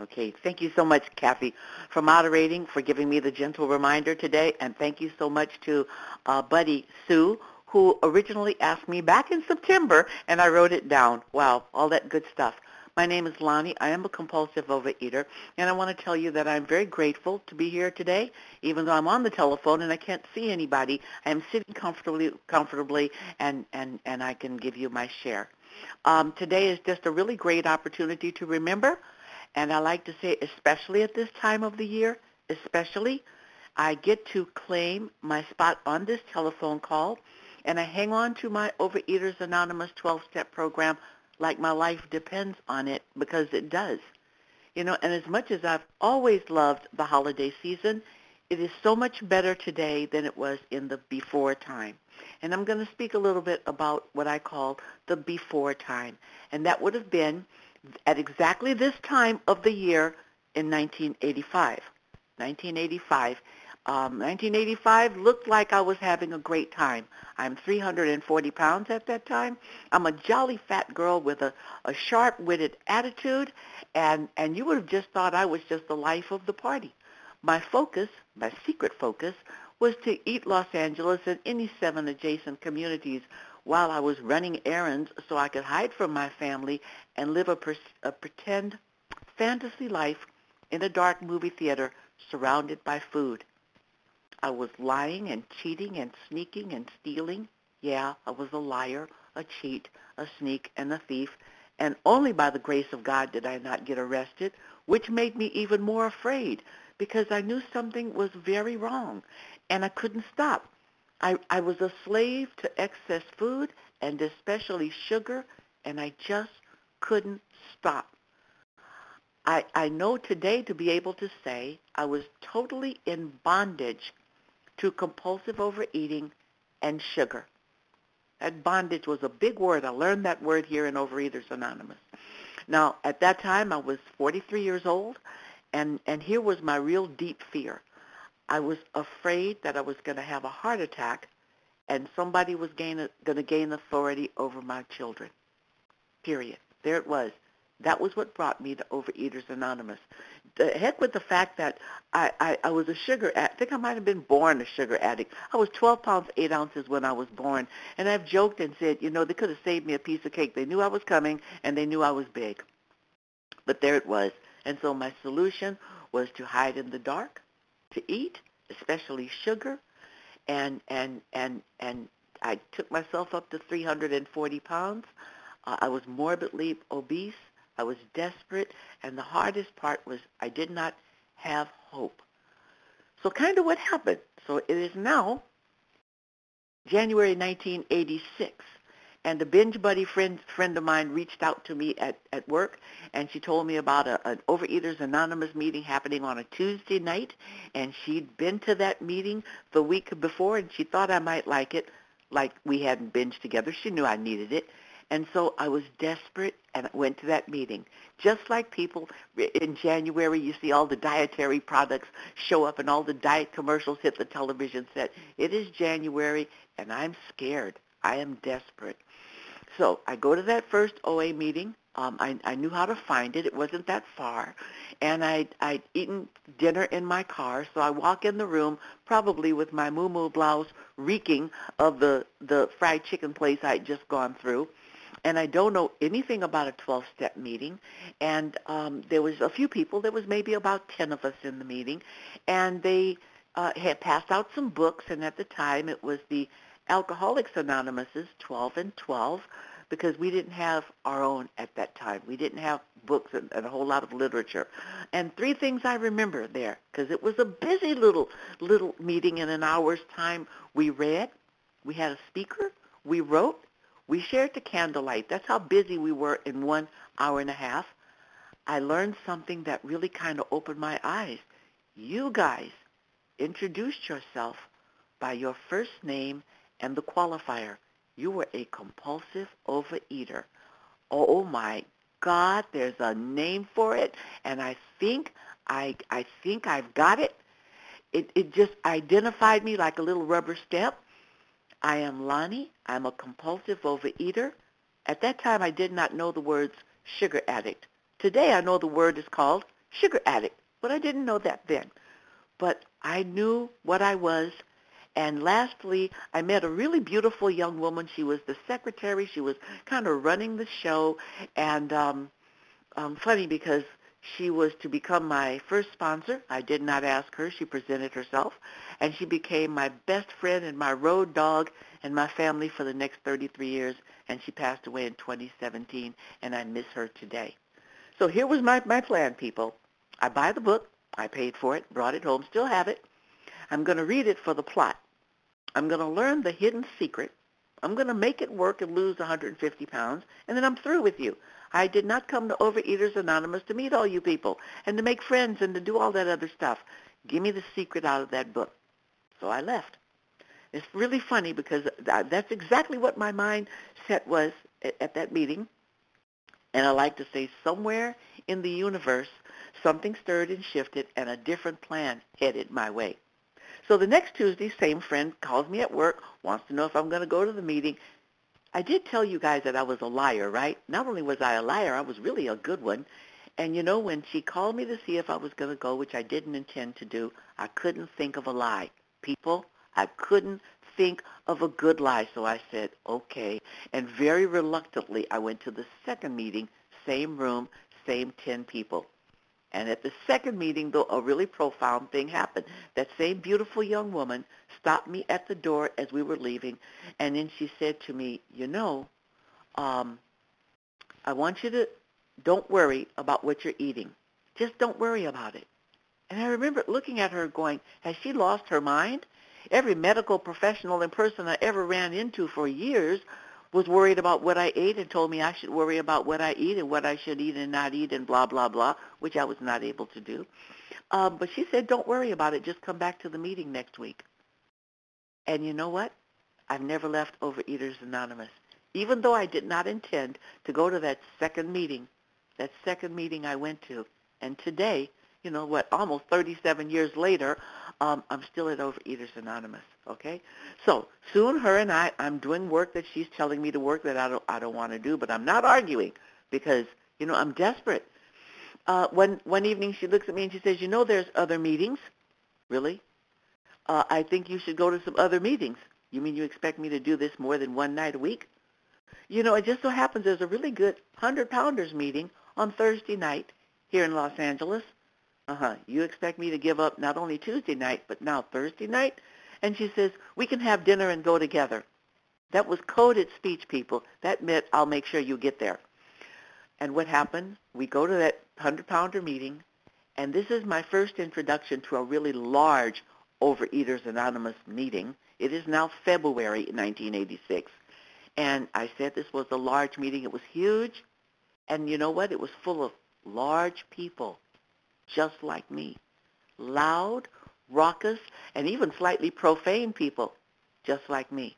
Okay, thank you so much, Kathy, for moderating, for giving me the gentle reminder today, and thank you so much to uh, Buddy Sue, who originally asked me back in September, and I wrote it down. Wow, all that good stuff. My name is Lonnie. I am a compulsive overeater, and I want to tell you that I'm very grateful to be here today, even though I'm on the telephone and I can't see anybody. I am sitting comfortably, comfortably, and and and I can give you my share. Um, today is just a really great opportunity to remember, and I like to say, especially at this time of the year, especially, I get to claim my spot on this telephone call, and I hang on to my Overeaters Anonymous 12-step program like my life depends on it because it does. You know, and as much as I've always loved the holiday season, it is so much better today than it was in the before time. And I'm going to speak a little bit about what I call the before time. And that would have been at exactly this time of the year in 1985. 1985 um, 1985 looked like I was having a great time. I'm 340 pounds at that time. I'm a jolly fat girl with a, a sharp-witted attitude, and, and you would have just thought I was just the life of the party. My focus, my secret focus, was to eat Los Angeles and any seven adjacent communities while I was running errands so I could hide from my family and live a, per- a pretend fantasy life in a dark movie theater surrounded by food. I was lying and cheating and sneaking and stealing. Yeah, I was a liar, a cheat, a sneak, and a thief. And only by the grace of God did I not get arrested, which made me even more afraid because I knew something was very wrong and I couldn't stop. I, I was a slave to excess food and especially sugar, and I just couldn't stop. I, I know today to be able to say I was totally in bondage to compulsive overeating and sugar. That bondage was a big word. I learned that word here in Overeaters Anonymous. Now, at that time, I was 43 years old, and, and here was my real deep fear. I was afraid that I was going to have a heart attack and somebody was going to gain authority over my children. Period. There it was. That was what brought me to Overeaters Anonymous. The heck with the fact that I, I, I was a sugar addict. I think I might have been born a sugar addict. I was 12 pounds 8 ounces when I was born. And I've joked and said, you know, they could have saved me a piece of cake. They knew I was coming, and they knew I was big. But there it was. And so my solution was to hide in the dark, to eat, especially sugar, and and and and I took myself up to 340 pounds. Uh, I was morbidly obese. I was desperate, and the hardest part was I did not have hope. So kind of what happened. So it is now January 1986, and a binge buddy friend friend of mine reached out to me at, at work, and she told me about a, an Overeaters Anonymous meeting happening on a Tuesday night, and she'd been to that meeting the week before, and she thought I might like it, like we hadn't binged together. She knew I needed it, and so I was desperate and went to that meeting. Just like people eh, in January, you see all the dietary products show up and all the diet commercials hit the television set. It is January and I'm scared. I am desperate. So I go to that first OA meeting. Um, I, I knew how to find it. It wasn't that far. And I'd, I'd eaten dinner in my car, so I walk in the room probably with my moo blouse reeking of the, the fried chicken place I'd just gone through and I don't know anything about a 12-step meeting. And um, there was a few people. There was maybe about 10 of us in the meeting, and they uh, had passed out some books. And at the time, it was the Alcoholics Anonymous's 12 and 12 because we didn't have our own at that time. We didn't have books and, and a whole lot of literature. And three things I remember there because it was a busy little little meeting in an hour's time. We read, we had a speaker, we wrote, we shared the candlelight. That's how busy we were in one hour and a half. I learned something that really kind of opened my eyes. You guys introduced yourself by your first name and the qualifier. You were a compulsive overeater. Oh my God, there's a name for it, and I think I I think I've got it. It it just identified me like a little rubber stamp. I am Lonnie. I'm a compulsive overeater. At that time, I did not know the words sugar addict. Today, I know the word is called sugar addict, but I didn't know that then. But I knew what I was. And lastly, I met a really beautiful young woman. She was the secretary. She was kind of running the show. And um, um, funny because she was to become my first sponsor. I did not ask her. She presented herself. And she became my best friend and my road dog and my family for the next 33 years. And she passed away in 2017, and I miss her today. So here was my, my plan, people. I buy the book. I paid for it, brought it home, still have it. I'm going to read it for the plot. I'm going to learn the hidden secret. I'm going to make it work and lose 150 pounds, and then I'm through with you. I did not come to Overeaters Anonymous to meet all you people and to make friends and to do all that other stuff. Give me the secret out of that book. So I left. It's really funny because that's exactly what my mindset was at that meeting. And I like to say somewhere in the universe, something stirred and shifted and a different plan headed my way. So the next Tuesday, same friend calls me at work, wants to know if I'm going to go to the meeting. I did tell you guys that I was a liar, right? Not only was I a liar, I was really a good one. And you know, when she called me to see if I was going to go, which I didn't intend to do, I couldn't think of a lie. People, I couldn't think of a good lie. So I said, okay. And very reluctantly, I went to the second meeting, same room, same 10 people. And at the second meeting, though, a really profound thing happened. That same beautiful young woman stopped me at the door as we were leaving, and then she said to me, you know, um, I want you to don't worry about what you're eating. Just don't worry about it. And I remember looking at her going, has she lost her mind? Every medical professional and person I ever ran into for years was worried about what I ate and told me I should worry about what I eat and what I should eat and not eat and blah, blah, blah, which I was not able to do. Um, but she said, don't worry about it. Just come back to the meeting next week. And you know what? I've never left Overeaters Anonymous. Even though I did not intend to go to that second meeting, that second meeting I went to, and today, you know what, almost 37 years later, um, I'm still at Overeaters Anonymous. Okay, so soon her and I, I'm doing work that she's telling me to work that I don't, I don't want to do, but I'm not arguing because you know I'm desperate. Uh, one one evening she looks at me and she says, "You know, there's other meetings." Really? uh, I think you should go to some other meetings. You mean you expect me to do this more than one night a week? You know, it just so happens there's a really good 100 Pounders meeting on Thursday night here in Los Angeles. Uh-huh. You expect me to give up not only Tuesday night, but now Thursday night? And she says, we can have dinner and go together. That was coded speech, people. That meant I'll make sure you get there. And what happened? We go to that 100-pounder meeting, and this is my first introduction to a really large Overeaters Anonymous meeting. It is now February 1986. And I said this was a large meeting. It was huge. And you know what? It was full of large people, just like me. Loud, raucous, and even slightly profane people, just like me.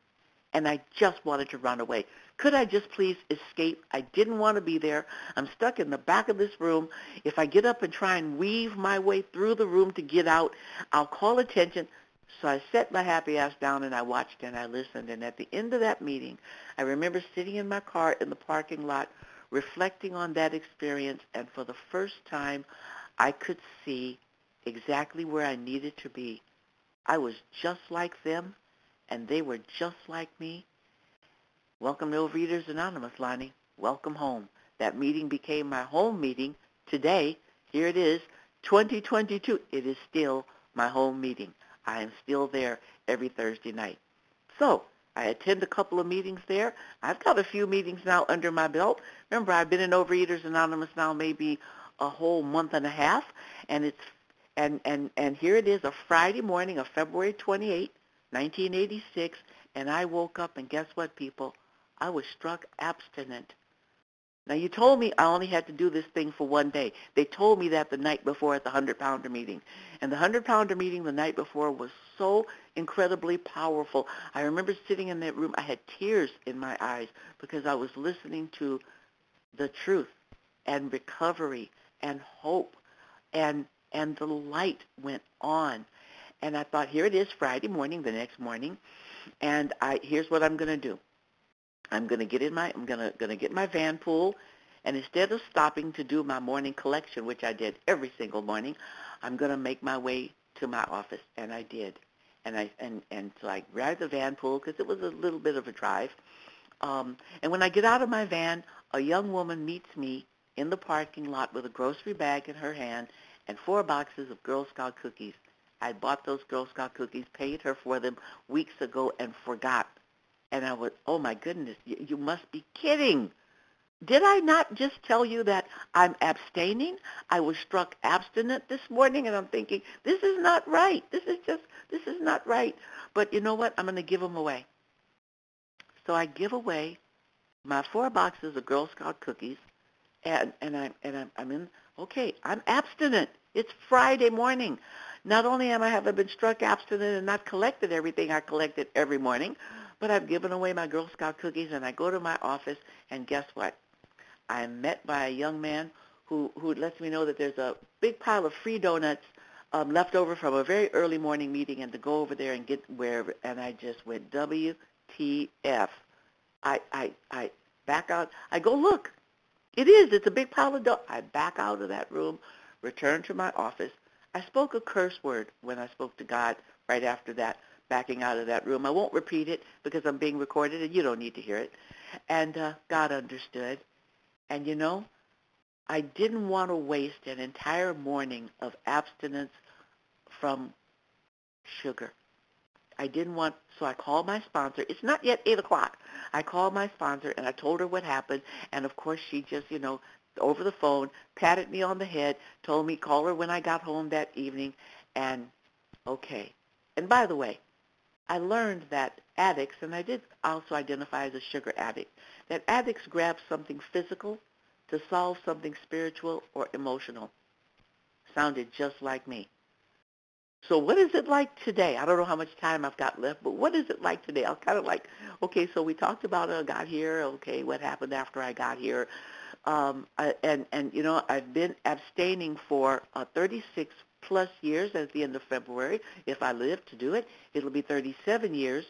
And I just wanted to run away. Could I just please escape? I didn't want to be there. I'm stuck in the back of this room. If I get up and try and weave my way through the room to get out, I'll call attention. So I set my happy ass down and I watched and I listened. And at the end of that meeting, I remember sitting in my car in the parking lot, reflecting on that experience. And for the first time, I could see exactly where I needed to be. I was just like them, and they were just like me. Welcome to Overeaters Anonymous, Lonnie. Welcome home. That meeting became my home meeting today. Here it is, 2022. It is still my home meeting. I am still there every Thursday night. So I attend a couple of meetings there. I've got a few meetings now under my belt. Remember, I've been in Overeaters Anonymous now maybe a whole month and a half, and it's and and and here it is, a Friday morning of February 28, 1986, and I woke up and guess what, people? I was struck abstinent. Now you told me I only had to do this thing for one day. They told me that the night before at the 100 pounder meeting. And the 100 pounder meeting the night before was so incredibly powerful. I remember sitting in that room. I had tears in my eyes because I was listening to the truth and recovery and hope and and the light went on. And I thought, here it is Friday morning, the next morning, and I here's what I'm going to do. I'm going to get in my I'm going to going to get my van pool And instead of stopping to do my morning collection, which I did every single morning, I'm going to make my way to my office, and I did. And I and and so I grabbed the van pool because it was a little bit of a drive. Um, and when I get out of my van, a young woman meets me in the parking lot with a grocery bag in her hand and four boxes of Girl Scout cookies. I bought those Girl Scout cookies, paid her for them weeks ago, and forgot. And I was, oh my goodness, you, you must be kidding. Did I not just tell you that I'm abstaining? I was struck abstinent this morning, and I'm thinking, this is not right. This is just, this is not right. But you know what? I'm going to give them away. So I give away my four boxes of Girl Scout cookies, and and I and I'm, I'm in. Okay, I'm abstinent. It's Friday morning. Not only am I have I been struck abstinent and not collected everything I collected every morning, but I've given away my Girl Scout cookies, and I go to my office, and guess what? I'm met by a young man who who lets me know that there's a big pile of free donuts um, left over from a very early morning meeting, and to go over there and get wherever. And I just went WTF. I I I back out. I go look. It is. It's a big pile of donuts. I back out of that room, return to my office. I spoke a curse word when I spoke to God right after that, backing out of that room. I won't repeat it because I'm being recorded and you don't need to hear it. And uh, God understood. And you know, I didn't want to waste an entire morning of abstinence from sugar. I didn't want, so I called my sponsor. It's not yet 8 o'clock. I called my sponsor and I told her what happened. And of course she just, you know, over the phone, patted me on the head, told me call her when I got home that evening. And okay. And by the way, I learned that addicts, and I did also identify as a sugar addict, that addicts grab something physical to solve something spiritual or emotional. Sounded just like me. So what is it like today? I don't know how much time I've got left, but what is it like today? I was kind of like, okay, so we talked about I uh, got here. Okay, what happened after I got here? Um, I, and and you know I've been abstaining for uh, 36 plus years at the end of February. If I live to do it, it'll be 37 years.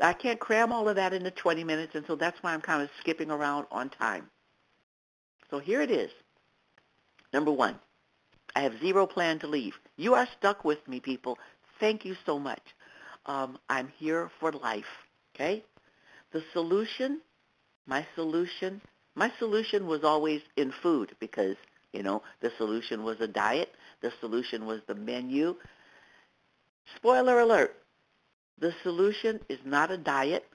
I can't cram all of that into 20 minutes, and so that's why I'm kind of skipping around on time. So here it is. Number one, I have zero plan to leave. You are stuck with me, people. Thank you so much. Um, I'm here for life, okay? The solution, my solution, my solution was always in food because, you know, the solution was a diet. The solution was the menu. Spoiler alert, the solution is not a diet.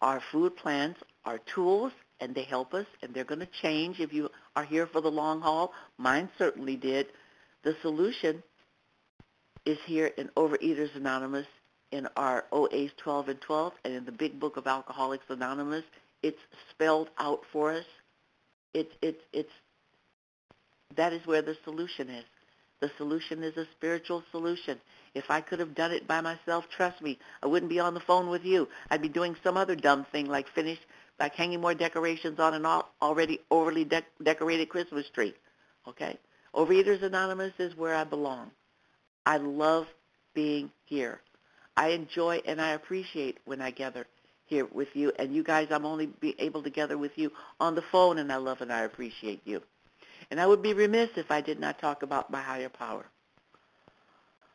Our food plans are tools and they help us and they're going to change if you are here for the long haul. Mine certainly did. The solution is here in Overeaters Anonymous in our OAs 12 and 12 and in the big book of Alcoholics Anonymous. It's spelled out for us. It's, it's, it's, that is where the solution is. The solution is a spiritual solution. If I could have done it by myself, trust me, I wouldn't be on the phone with you. I'd be doing some other dumb thing like finish, like hanging more decorations on an already overly de- decorated Christmas tree. Okay? Overeaters Anonymous is where I belong. I love being here. I enjoy and I appreciate when I gather here with you. And you guys, I'm only able to gather with you on the phone, and I love and I appreciate you. And I would be remiss if I did not talk about my higher power.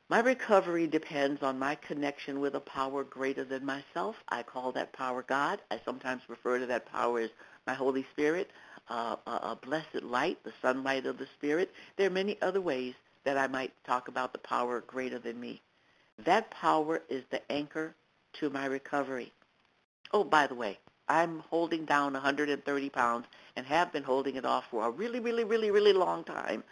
My recovery depends on my connection with a power greater than myself. I call that power God. I sometimes refer to that power as my Holy Spirit uh, a, blessed light, the sunlight of the Spirit. There are many other ways that I might talk about the power greater than me. That power is the anchor to my recovery. Oh, by the way, I'm holding down 130 pounds and have been holding it off for a really, really, really, really long time.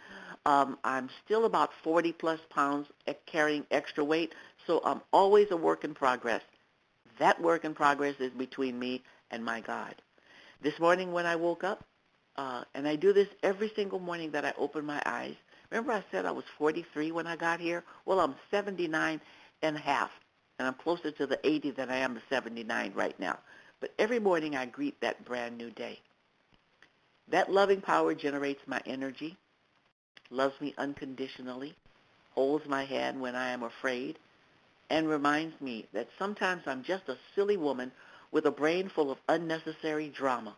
Um, I'm still about 40 plus pounds carrying extra weight, so I'm always a work in progress. That work in progress is between me and my God. This morning when I woke up, uh, and I do this every single morning that I open my eyes. Remember I said I was 43 when I got here? Well, I'm 79 and a half, and I'm closer to the 80 than I am the 79 right now. But every morning I greet that brand new day. That loving power generates my energy, loves me unconditionally, holds my hand when I am afraid, and reminds me that sometimes I'm just a silly woman with a brain full of unnecessary drama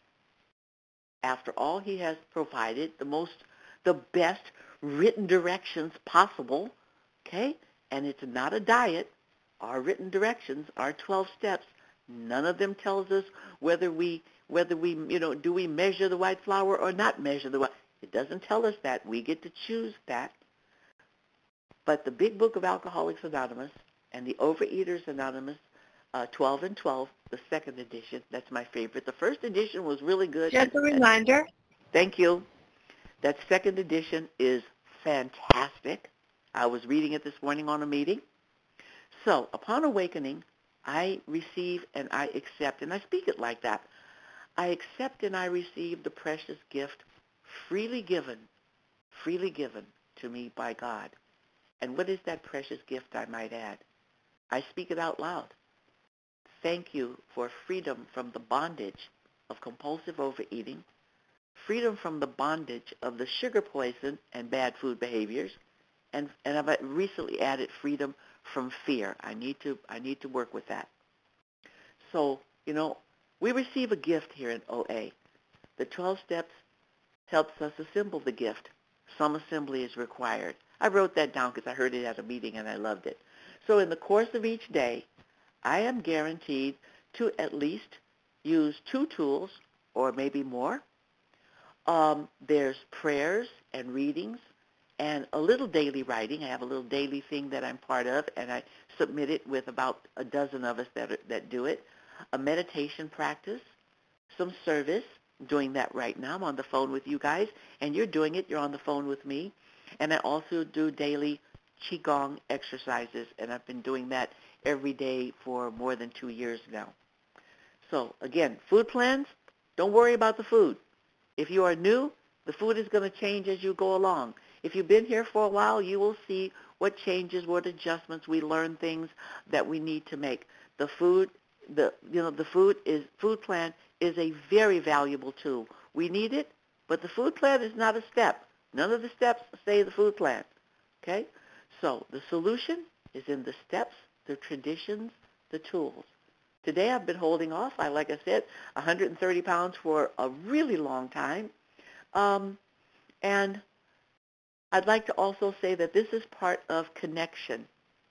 after all he has provided, the most, the best written directions possible, okay? And it's not a diet. Our written directions are 12 steps. None of them tells us whether we, whether we, you know, do we measure the white flour or not measure the white. It doesn't tell us that. We get to choose that. But the Big Book of Alcoholics Anonymous and the Overeaters Anonymous uh, 12 and 12, the second edition. That's my favorite. The first edition was really good. Just a reminder. Thank you. That second edition is fantastic. I was reading it this morning on a meeting. So, upon awakening, I receive and I accept, and I speak it like that. I accept and I receive the precious gift freely given, freely given to me by God. And what is that precious gift, I might add? I speak it out loud. Thank you for freedom from the bondage of compulsive overeating, freedom from the bondage of the sugar poison and bad food behaviors, and, and I've recently added freedom from fear. I need to I need to work with that. So, you know, we receive a gift here in OA. The 12 steps helps us assemble the gift. Some assembly is required. I wrote that down because I heard it at a meeting and I loved it. So in the course of each day, I am guaranteed to at least use two tools or maybe more. Um, there's prayers and readings and a little daily writing. I have a little daily thing that I'm part of, and I submit it with about a dozen of us that, are, that do it. A meditation practice, some service, doing that right now. I'm on the phone with you guys, and you're doing it. You're on the phone with me. And I also do daily Qigong exercises, and I've been doing that every day for more than two years now. So again, food plans, don't worry about the food. If you are new, the food is going to change as you go along. If you've been here for a while, you will see what changes, what adjustments, we learn things that we need to make. The food, the you know, the food is food plan is a very valuable tool. We need it, but the food plan is not a step. None of the steps say the food plan. Okay? So the solution is in the steps the traditions, the tools. Today I've been holding off. I, like I said, 130 pounds for a really long time. Um, and I'd like to also say that this is part of connection.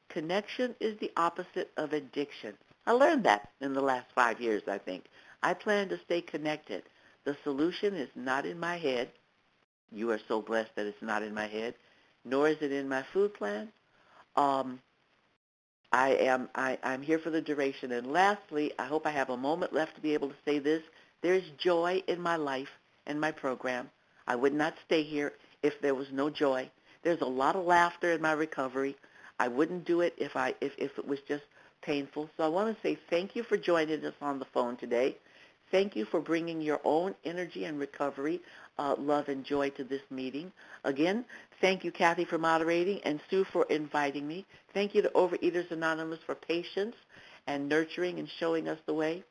Connection is the opposite of addiction. I learned that in the last five years, I think. I plan to stay connected. The solution is not in my head. You are so blessed that it's not in my head, nor is it in my food plan. Um, I am I, I'm here for the duration. And lastly, I hope I have a moment left to be able to say this. There's joy in my life and my program. I would not stay here if there was no joy. There's a lot of laughter in my recovery. I wouldn't do it if I if, if it was just painful. So I want to say thank you for joining us on the phone today. Thank you for bringing your own energy and recovery, uh, love and joy to this meeting. Again, thank you, Kathy, for moderating, and Sue for inviting me. Thank you to Overeaters Anonymous for patience and nurturing and showing us the way.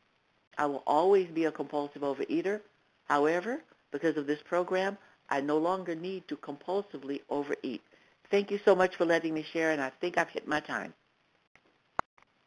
I will always be a compulsive overeater. However, because of this program, I no longer need to compulsively overeat. Thank you so much for letting me share, and I think I've hit my time.